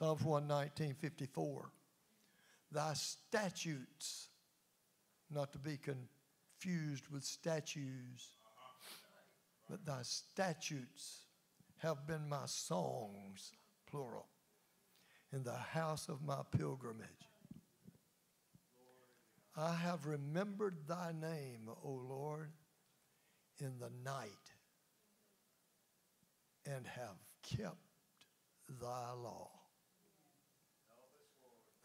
Psalms 119, 54. Thy statutes, not to be confused with statues, but thy statutes have been my songs, plural, in the house of my pilgrimage. I have remembered thy name, O Lord, in the night and have kept thy law.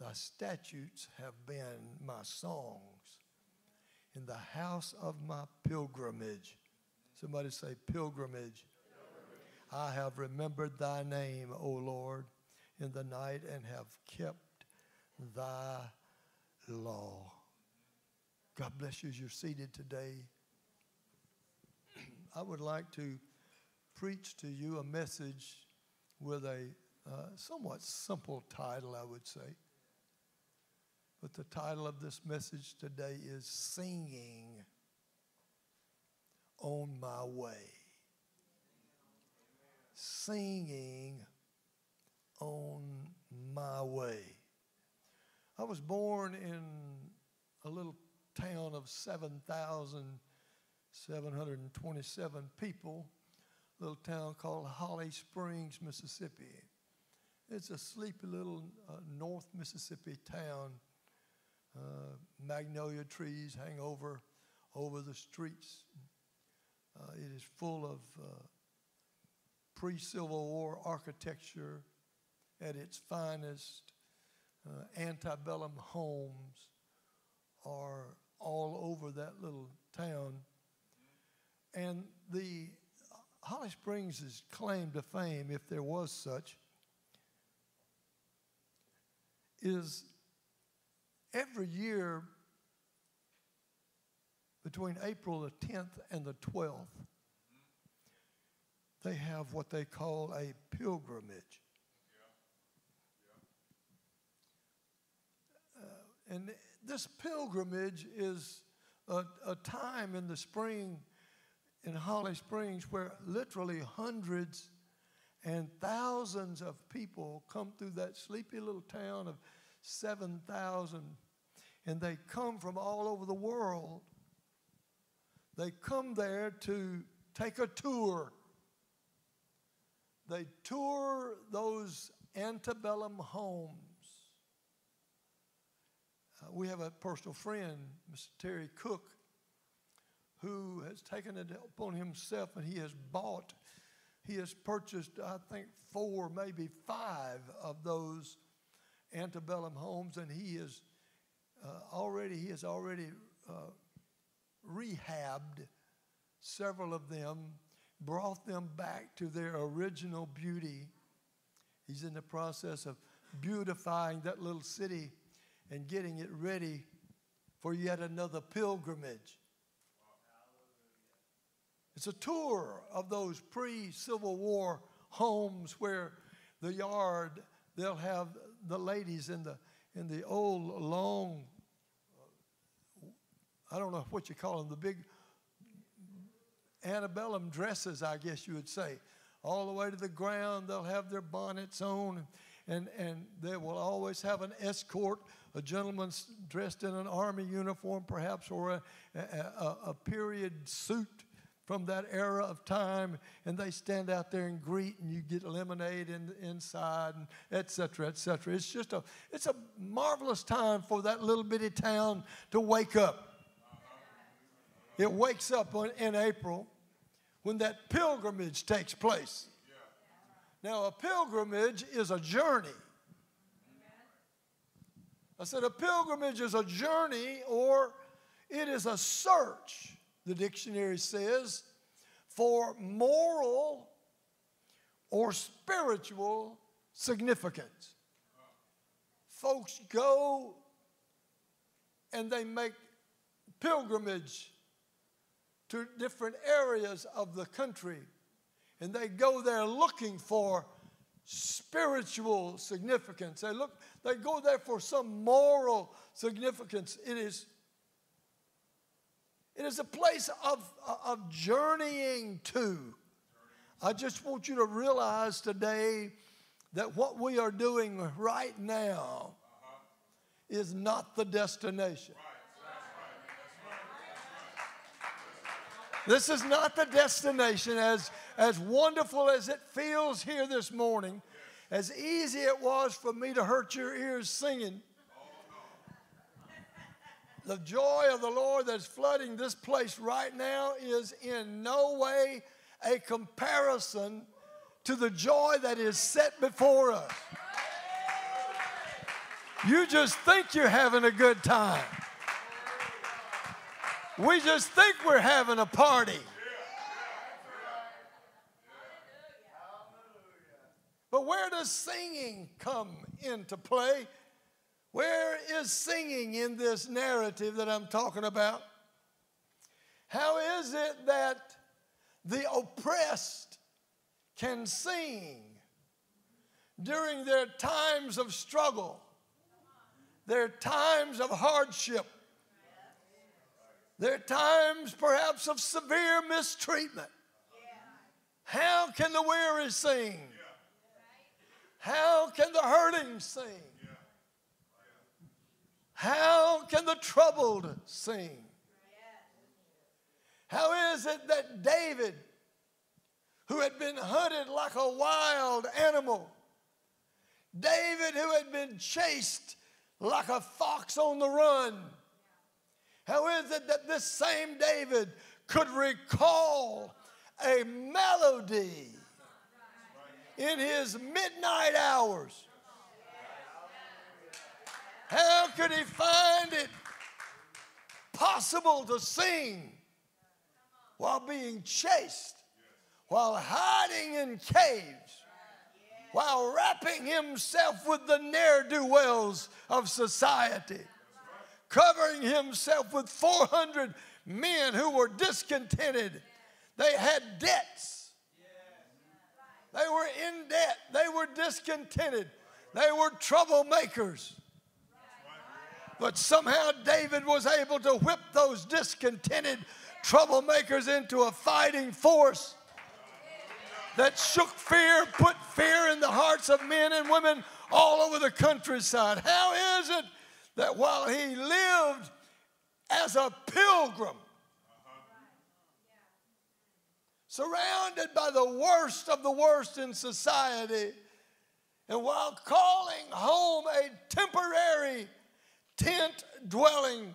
Thy statutes have been my songs in the house of my pilgrimage. Somebody say, pilgrimage. I have remembered thy name, O Lord, in the night and have kept thy law. God bless you as you're seated today. I would like to preach to you a message with a uh, somewhat simple title, I would say. But the title of this message today is Singing on My Way. Singing on my way. I was born in a little town of 7,727 people, a little town called Holly Springs, Mississippi. It's a sleepy little uh, North Mississippi town uh, magnolia trees hang over over the streets. Uh, it is full of uh, pre-Civil War architecture at its finest. Uh, antebellum homes are all over that little town. And the Holly Springs' claim to fame, if there was such, is every year between April the 10th and the 12th, they have what they call a pilgrimage. Uh, and this pilgrimage is a, a time in the spring in Holly Springs where literally hundreds and thousands of people come through that sleepy little town of 7,000 and they come from all over the world. They come there to take a tour. They tour those antebellum homes. Uh, we have a personal friend, Mr. Terry Cook, who has taken it upon himself and he has bought, he has purchased, I think, four, maybe five of those antebellum homes, and he is uh, already he has already uh, rehabbed several of them, brought them back to their original beauty. He's in the process of beautifying that little city and getting it ready for yet another pilgrimage. It's a tour of those pre Civil War homes where the yard, they'll have the ladies in the, in the old long, uh, I don't know what you call them, the big antebellum dresses, I guess you would say. All the way to the ground, they'll have their bonnets on, and, and they will always have an escort, a gentleman dressed in an army uniform, perhaps, or a, a, a period suit from that era of time, and they stand out there and greet, and you get lemonade in, inside, and et cetera, et cetera. It's just a, it's a marvelous time for that little bitty town to wake up. It wakes up in April when that pilgrimage takes place. Now, a pilgrimage is a journey. I said a pilgrimage is a journey or it is a search the dictionary says, for moral or spiritual significance. Folks go and they make pilgrimage to different areas of the country, and they go there looking for spiritual significance. They look, they go there for some moral significance. It is it is a place of, uh, of journeying to. I just want you to realize today that what we are doing right now is not the destination. This is not the destination, as, as wonderful as it feels here this morning, as easy it was for me to hurt your ears singing. The joy of the Lord that's flooding this place right now is in no way a comparison to the joy that is set before us. You just think you're having a good time. We just think we're having a party. But where does singing come into play? Where is singing in this narrative that I'm talking about? How is it that the oppressed can sing during their times of struggle, their times of hardship, their times, perhaps, of severe mistreatment. How can the weary sing? How can the hurting sing? How can the troubled sing? How is it that David, who had been hunted like a wild animal, David, who had been chased like a fox on the run, how is it that this same David could recall a melody in his midnight hours? How could he find it possible to sing while being chased, while hiding in caves, while wrapping himself with the ne'er do wells of society? covering himself with 400 men who were discontented. They had debts. They were in debt. They were discontented. They were troublemakers. But somehow David was able to whip those discontented troublemakers into a fighting force that shook fear, put fear in the hearts of men and women all over the countryside. How is it that while he lived as a pilgrim, surrounded by the worst of the worst in society, and while calling home a temporary tent dwelling,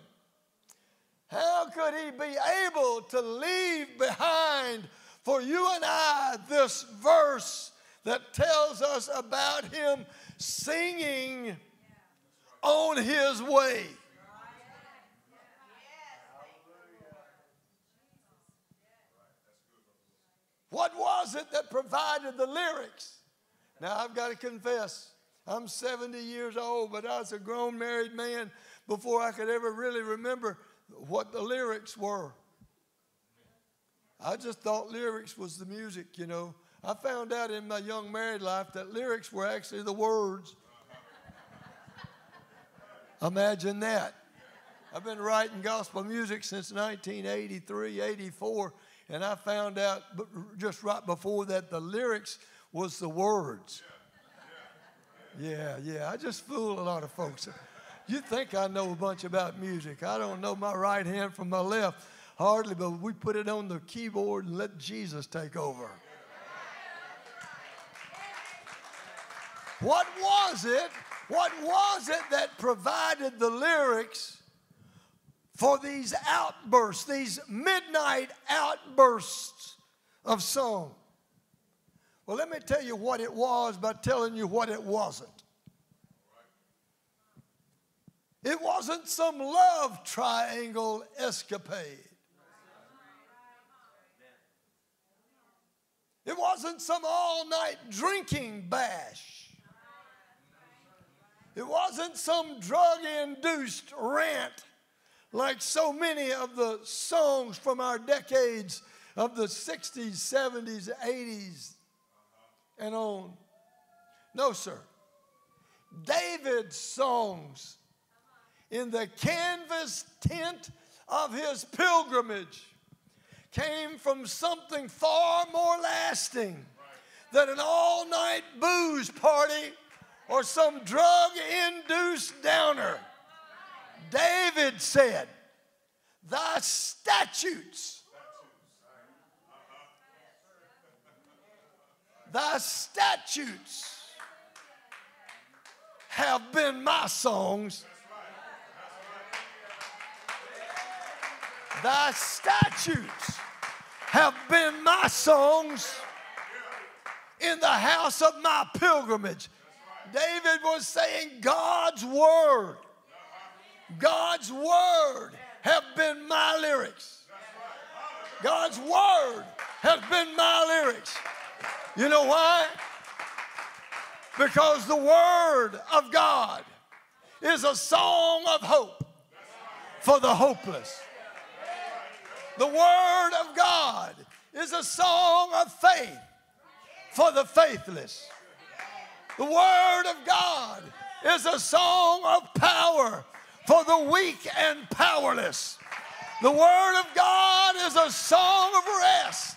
how could he be able to leave behind for you and I this verse that tells us about him singing? on his way. What was it that provided the lyrics? Now, I've got to confess, I'm 70 years old, but I was a grown married man before I could ever really remember what the lyrics were. I just thought lyrics was the music, you know. I found out in my young married life that lyrics were actually the words Imagine that. I've been writing gospel music since 1983, 84, and I found out just right before that the lyrics was the words. Yeah, yeah. Yeah. I just fool a lot of folks. You think I know a bunch about music. I don't know my right hand from my left hardly, but we put it on the keyboard and let Jesus take over. What was it what was it that provided the lyrics for these outbursts, these midnight outbursts of song? Well, let me tell you what it was by telling you what it wasn't. It wasn't some love triangle escapade. It wasn't some all night drinking bash. It wasn't some drug induced rant like so many of the songs from our decades of the 60s, 70s, 80s, and on. No, sir. David's songs in the canvas tent of his pilgrimage came from something far more lasting than an all night booze party or some drug induced downer. David said, Thy statutes, thy statutes have been my songs. Thy statutes have been my songs in the house of my pilgrimage. David was saying, God's word, God's word have been my lyrics. God's word has been my lyrics. You know why? Because the word of God is a song of hope for the hopeless. The word of God is a song of faith for the faithless. The Word of God is a song of power for the weak and powerless. The Word of God is a song of rest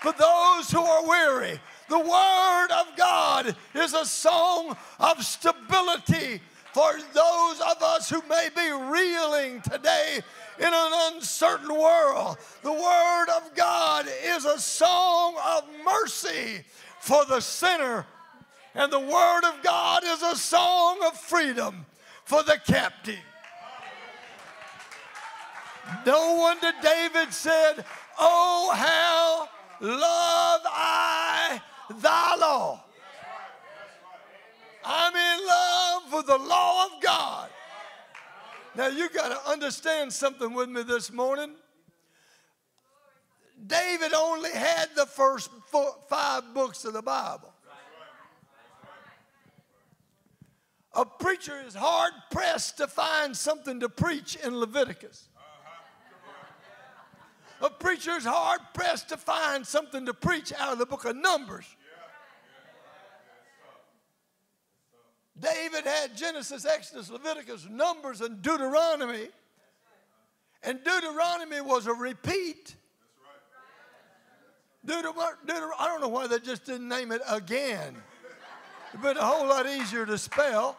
for those who are weary. The Word of God is a song of stability for those of us who may be reeling today in an uncertain world. The Word of God is a song of mercy for the sinner. And the Word of God is a song of freedom for the captive. No wonder David said, Oh, how love I thy law. I'm in love with the law of God. Now, you got to understand something with me this morning. David only had the first four, five books of the Bible. A preacher is hard pressed to find something to preach in Leviticus. A preacher is hard pressed to find something to preach out of the book of Numbers. David had Genesis, Exodus, Leviticus, Numbers, and Deuteronomy. And Deuteronomy was a repeat Deuteronomy, I don't know why they just didn't name it again. It'd been a whole lot easier to spell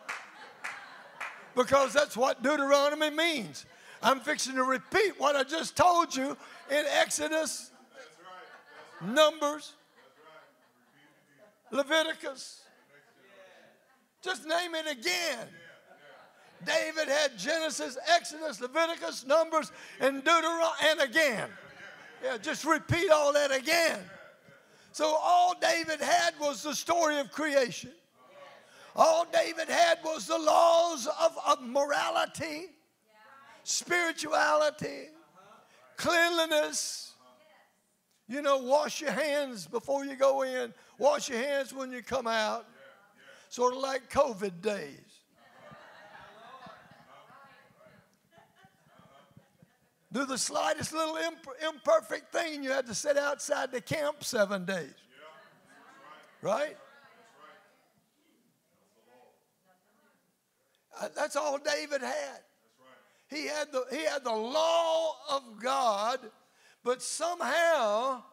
because that's what Deuteronomy means. I'm fixing to repeat what I just told you in Exodus, Numbers, Leviticus. Just name it again. David had Genesis, Exodus, Leviticus, Numbers, and Deuteronomy, and again. Yeah, just repeat all that again. So all David had was the story of creation. All David had was the laws of, of morality, spirituality, cleanliness. You know, wash your hands before you go in, wash your hands when you come out. Sort of like COVID days. do the slightest little imp- imperfect thing, you had to sit outside the camp seven days. Right? That's all David had. He had the he had the law of God, but somehow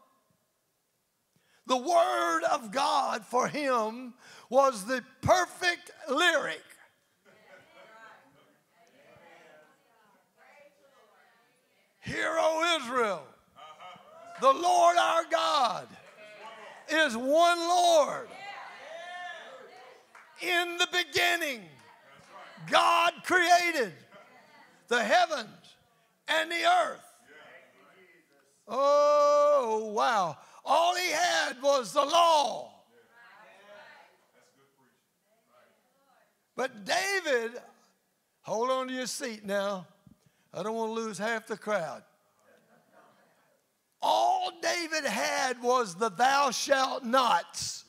the word of God for him was the perfect lyric Hear, O Israel, the Lord our God is one Lord. In the beginning, God created the heavens and the earth. Oh, wow. All he had was the law. But David, hold on to your seat now. I don't want to lose half the crowd. All David had was the thou shalt nots.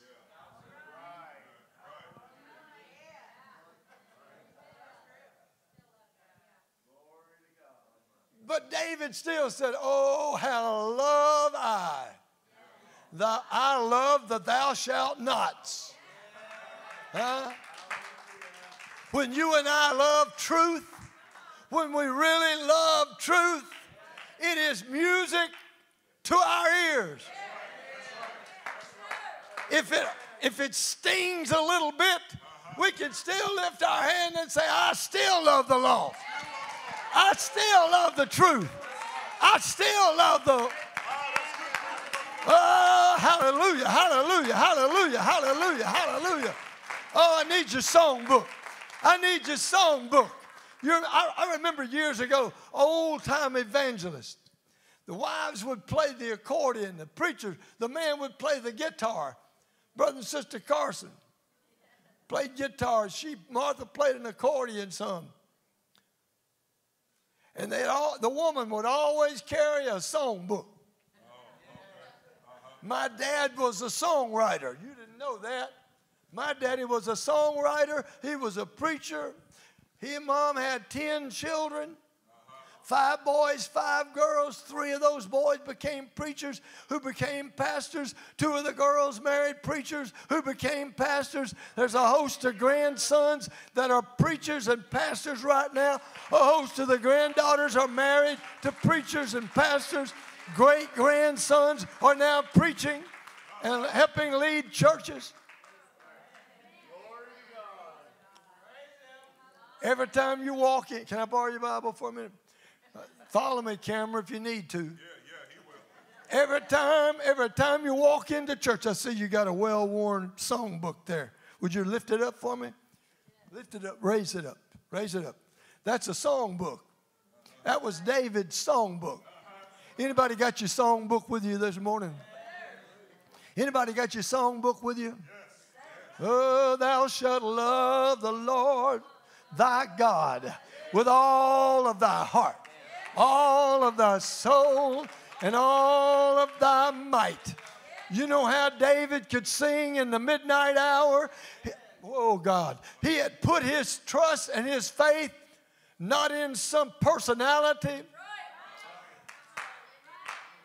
But David still said, Oh, how love I. The, I love the thou shalt nots. Huh? When you and I love truth, when we really love truth, it is music to our ears. if it if it stings a little bit, we can still lift our hand and say, I still love the law. I still love the truth. I still love the. Oh, hallelujah, hallelujah, hallelujah, hallelujah, hallelujah. Oh, I need your songbook. I need your songbook. You're, I, I remember years ago, old time evangelist. The wives would play the accordion, the preacher, the man would play the guitar. Brother and Sister Carson played guitar. She, Martha played an accordion some. And they all, the woman would always carry a songbook. My dad was a songwriter. You didn't know that. My daddy was a songwriter. He was a preacher. He and mom had 10 children. Five boys, five girls. Three of those boys became preachers who became pastors. Two of the girls married preachers who became pastors. There's a host of grandsons that are preachers and pastors right now. A host of the granddaughters are married to preachers and pastors. Great grandsons are now preaching and helping lead churches. Every time you walk in, can I borrow your Bible for a minute? Follow me, camera, if you need to. Yeah, yeah, every time, every time you walk into church, I see you got a well-worn songbook there. Would you lift it up for me? Lift it up, raise it up, raise it up. That's a songbook. That was David's songbook. Anybody got your songbook with you this morning? Anybody got your songbook with you? Oh, thou shalt love the Lord thy God with all of thy heart all of thy soul and all of thy might. You know how David could sing in the midnight hour? Oh, God. He had put his trust and his faith not in some personality.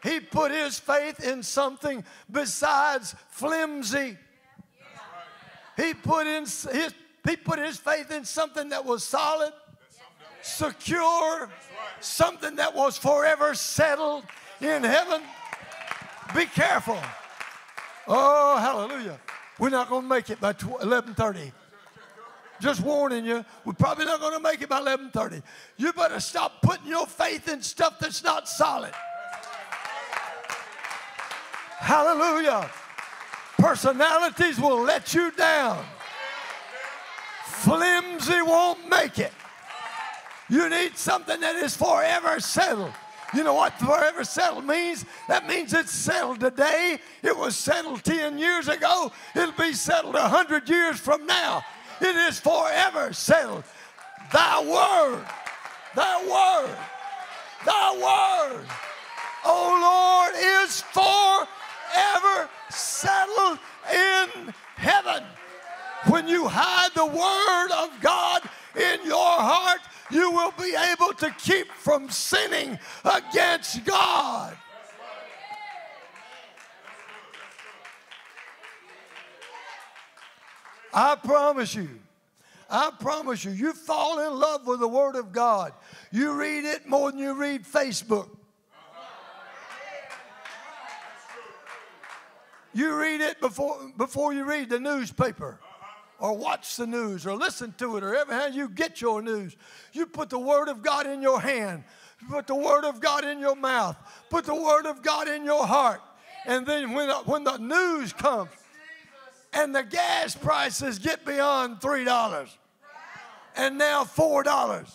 He put his faith in something besides flimsy. He put, in his, he put his faith in something that was solid, secure, something that was forever settled in heaven. Be careful. Oh, hallelujah. We're not going to make it by 11:30. Just warning you, we're probably not going to make it by 11:30. You better stop putting your faith in stuff that's not solid. Hallelujah. Personalities will let you down. Flimsy won't make it. You need something that is forever settled. You know what forever settled means? That means it's settled today. It was settled 10 years ago. It'll be settled 100 years from now. It is forever settled. Thy word, thy word, thy word, oh Lord, is forever settled in heaven. When you hide the word of God in your heart, you will be able to keep from sinning against God. I promise you, I promise you, you fall in love with the Word of God. You read it more than you read Facebook. You read it before, before you read the newspaper or watch the news or listen to it or every how you get your news. You put the Word of God in your hand, You put the Word of God in your mouth, put the Word of God in your heart. And then when the, when the news comes and the gas prices get beyond $3 and now $4.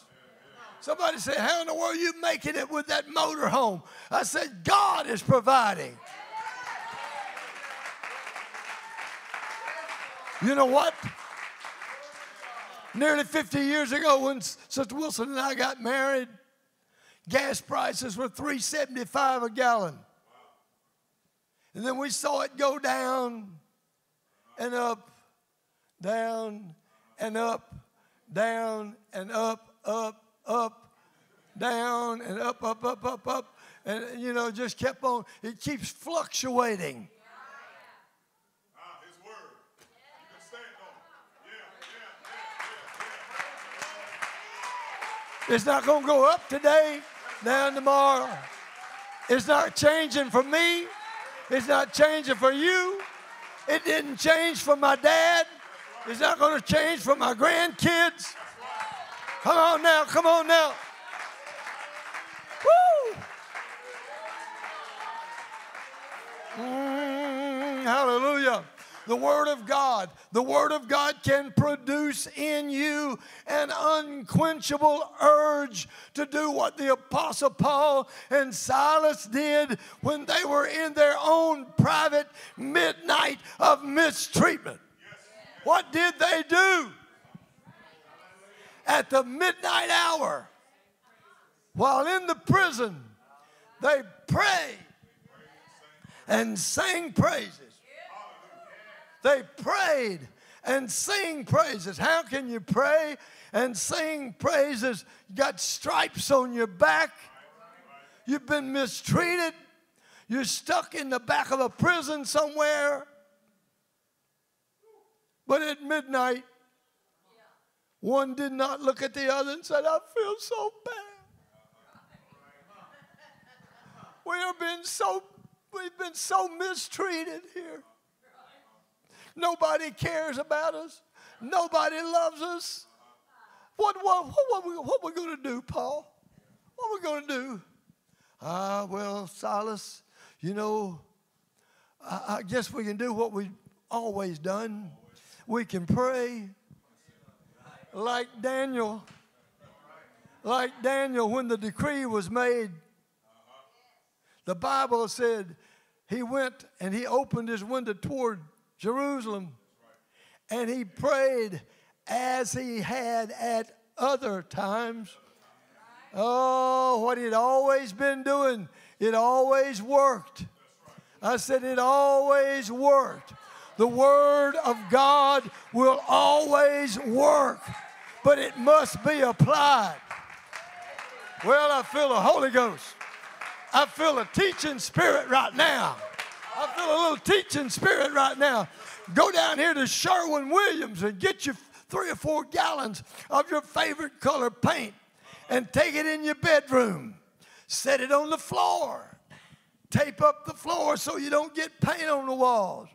Somebody said, How in the world are you making it with that motor home? I said, God is providing. You know what? Nearly 50 years ago, when Sister Wilson and I got married, gas prices were 375 a gallon. And then we saw it go down and up, down and up, down and up, up, up, down and up, up, up, up, up. And, you know, just kept on. It keeps fluctuating. It's not going to go up today, down tomorrow. It's not changing for me. It's not changing for you. It didn't change for my dad. It's not going to change for my grandkids. Come on now, come on now. Woo! Mm, hallelujah. The Word of God. The Word of God can produce in you an unquenchable urge to do what the Apostle Paul and Silas did when they were in their own private midnight of mistreatment. What did they do? At the midnight hour, while in the prison, they prayed and sang praises. They prayed and sing praises. How can you pray and sing praises? You got stripes on your back. You've been mistreated. You're stuck in the back of a prison somewhere. But at midnight, one did not look at the other and said, I feel so bad. We have been so we've been so mistreated here. Nobody cares about us. Nobody loves us. What, what, what, what, we, what we going to do, Paul? What we going to do? Ah, uh, well, Silas, you know, I, I guess we can do what we've always done. We can pray like Daniel. Like Daniel, when the decree was made, the Bible said he went and he opened his window toward Jerusalem. And he prayed as he had at other times. Oh, what he'd always been doing, it always worked. I said, it always worked. The Word of God will always work, but it must be applied. Well, I feel the Holy Ghost. I feel a teaching spirit right now. I feel a little teaching spirit right now. Go down here to Sherwin Williams and get you three or four gallons of your favorite color paint and take it in your bedroom. Set it on the floor. Tape up the floor so you don't get paint on the walls.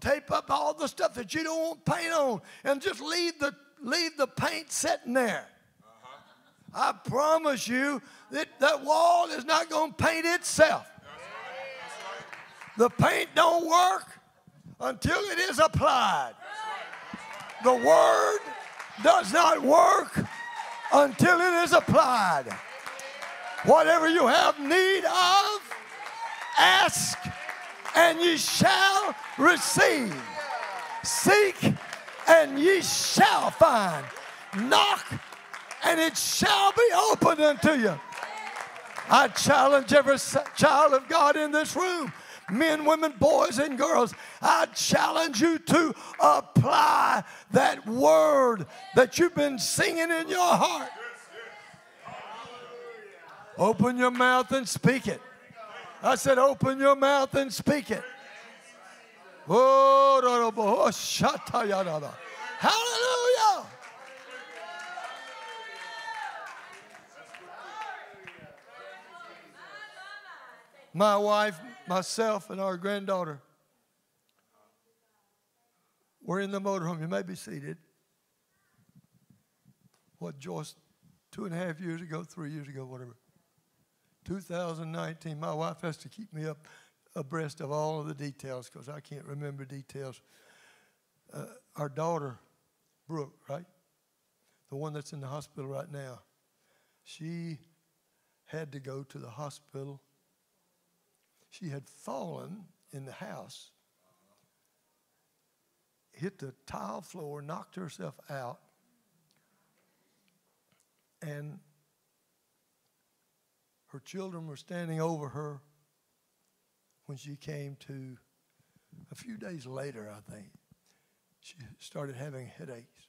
Tape up all the stuff that you don't want paint on and just leave the, leave the paint sitting there. Uh-huh. I promise you that that wall is not going to paint itself. The paint don't work until it is applied. The word does not work until it is applied. Whatever you have need of, ask and ye shall receive. Seek and ye shall find. Knock and it shall be opened unto you. I challenge every child of God in this room men, women, boys, and girls, I challenge you to apply that word that you've been singing in your heart. Open your mouth and speak it. I said, open your mouth and speak it. Hallelujah. My wife myself and our granddaughter were in the motorhome. You may be seated. What, Joyce, two and a half years ago, three years ago, whatever. 2019, my wife has to keep me up abreast of all of the details because I can't remember details. Uh, our daughter, Brooke, right? The one that's in the hospital right now, she had to go to the hospital she had fallen in the house, hit the tile floor, knocked herself out, and her children were standing over her when she came to a few days later, I think. She started having headaches.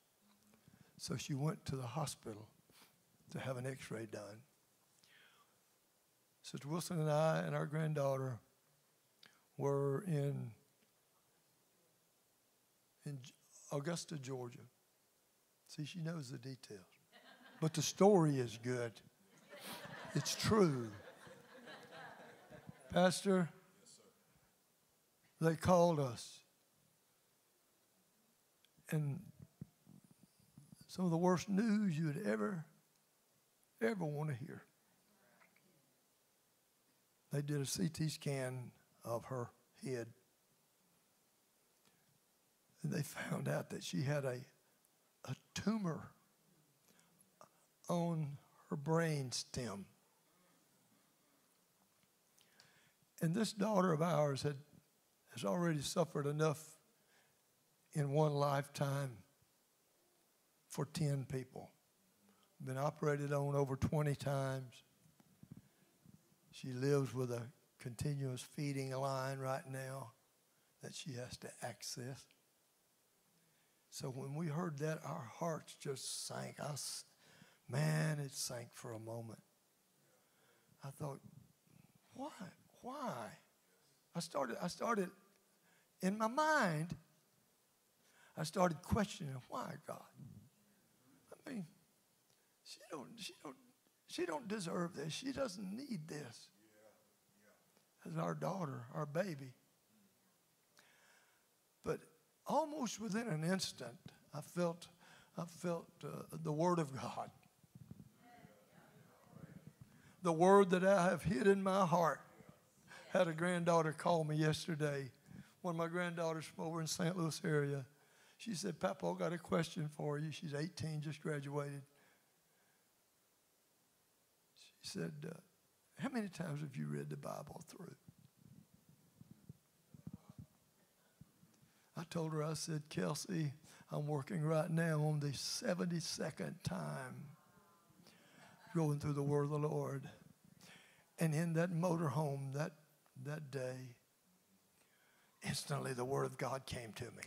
So she went to the hospital to have an x ray done. Sister Wilson and I and our granddaughter were in in Augusta, Georgia. See, she knows the details. But the story is good. It's true. Pastor, yes, they called us and some of the worst news you'd ever, ever want to hear. They did a CT scan of her head. And they found out that she had a, a tumor on her brain stem. And this daughter of ours had, has already suffered enough in one lifetime for 10 people. Been operated on over 20 times. She lives with a continuous feeding line right now that she has to access. So when we heard that, our hearts just sank. I, man, it sank for a moment. I thought, why? Why? I started, I started in my mind, I started questioning, why God? I mean, she don't, she don't, she don't deserve this. She doesn't need this. As our daughter, our baby. But almost within an instant, I felt, I felt uh, the Word of God. The Word that I have hid in my heart. Had a granddaughter call me yesterday. One of my granddaughters from over in St. Louis area. She said, Papa, I got a question for you. She's 18, just graduated. She said, uh, How many times have you read the Bible through? I told her, I said, Kelsey, I'm working right now on the 72nd time going through the Word of the Lord. And in that motorhome that, that day, instantly the Word of God came to me.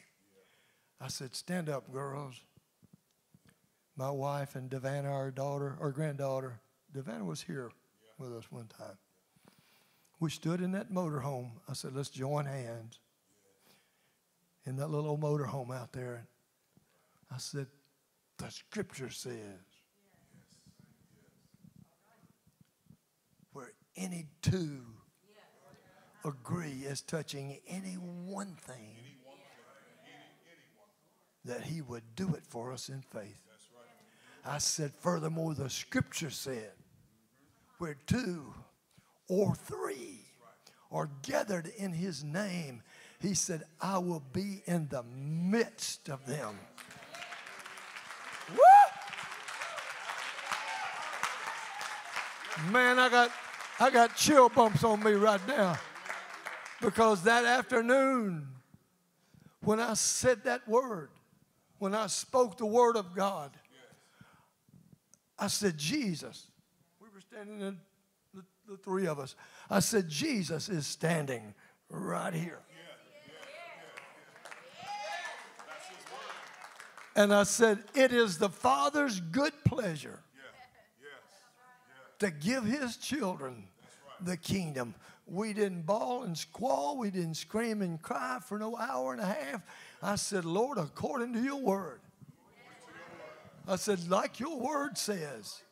I said, Stand up, girls. My wife and Devana, our daughter, our granddaughter, Devana was here with us one time. We stood in that motorhome. I said, Let's join hands in that little old motorhome out there. I said, The scripture says, where any two agree as touching any one thing that he would do it for us in faith. I said, furthermore, the scripture said, where two or three are gathered in his name, he said, I will be in the midst of them. Woo! Man, I got I got chill bumps on me right now. Because that afternoon, when I said that word, when I spoke the word of God, I said, Jesus. We were standing in the, the three of us. I said, Jesus is standing right here. And I said, It is the Father's good pleasure to give his children the kingdom. We didn't bawl and squall. We didn't scream and cry for no hour and a half. I said, Lord, according to your word. I said, like your word says,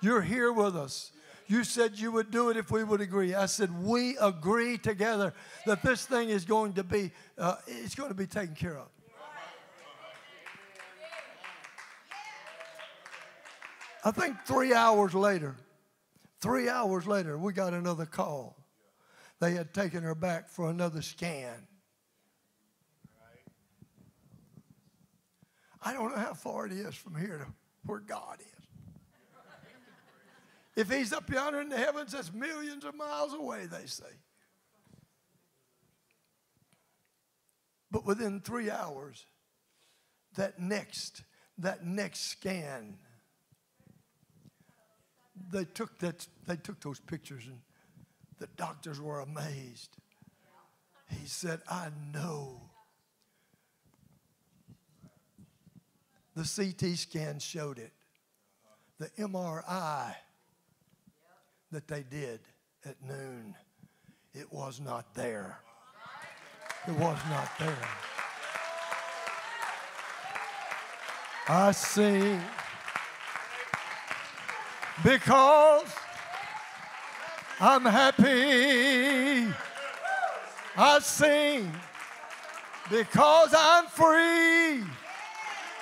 you're here with us. You said you would do it if we would agree. I said, we agree together that this thing is going to be, uh, it's going to be taken care of. I think three hours later, three hours later, we got another call. They had taken her back for another scan. I don't know how far it is from here to where God is. If he's up yonder in the heavens, that's millions of miles away, they say. But within three hours, that next, that next scan, they took that, they took those pictures and the doctors were amazed. He said, I know. The CT scan showed it. The MRI that they did at noon, it was not there. It was not there. I see because I'm happy. I sing because I'm free.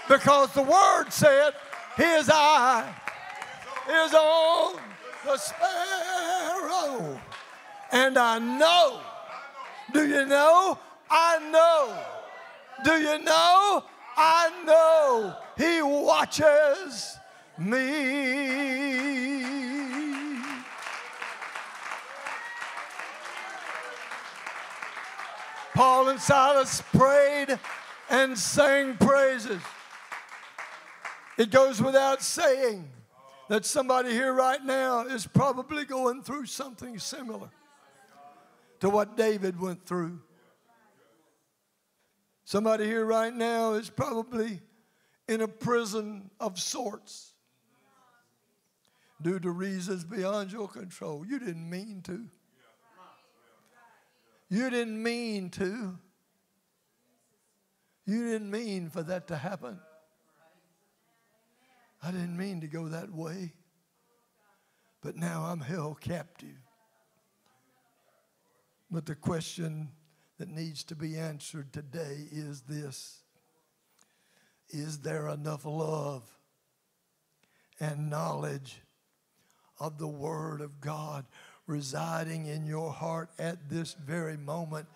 Because the word said, His eye is on the sparrow. And I know. Do you know? I know. Do you know? I know He watches me. Paul and Silas prayed and sang praises. It goes without saying that somebody here right now is probably going through something similar to what David went through. Somebody here right now is probably in a prison of sorts due to reasons beyond your control. You didn't mean to. You didn't mean to. You didn't mean for that to happen. I didn't mean to go that way. But now I'm held captive. But the question that needs to be answered today is this Is there enough love and knowledge of the Word of God residing in your heart at this very moment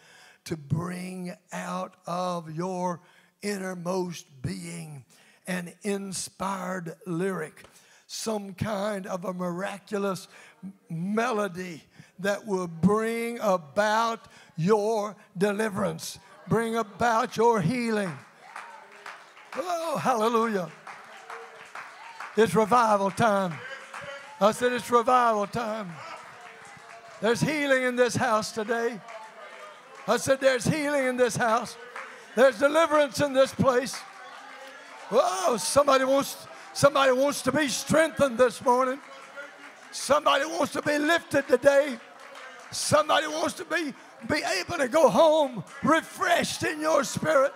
to bring out of your innermost being an inspired lyric, some kind of a miraculous melody that will bring about your deliverance, bring about your healing. Oh, hallelujah. It's revival time. I said it's revival time. There's healing in this house today. I said, There's healing in this house. There's deliverance in this place. Oh, somebody wants, somebody wants to be strengthened this morning. Somebody wants to be lifted today. Somebody wants to be, be able to go home refreshed in your spirit.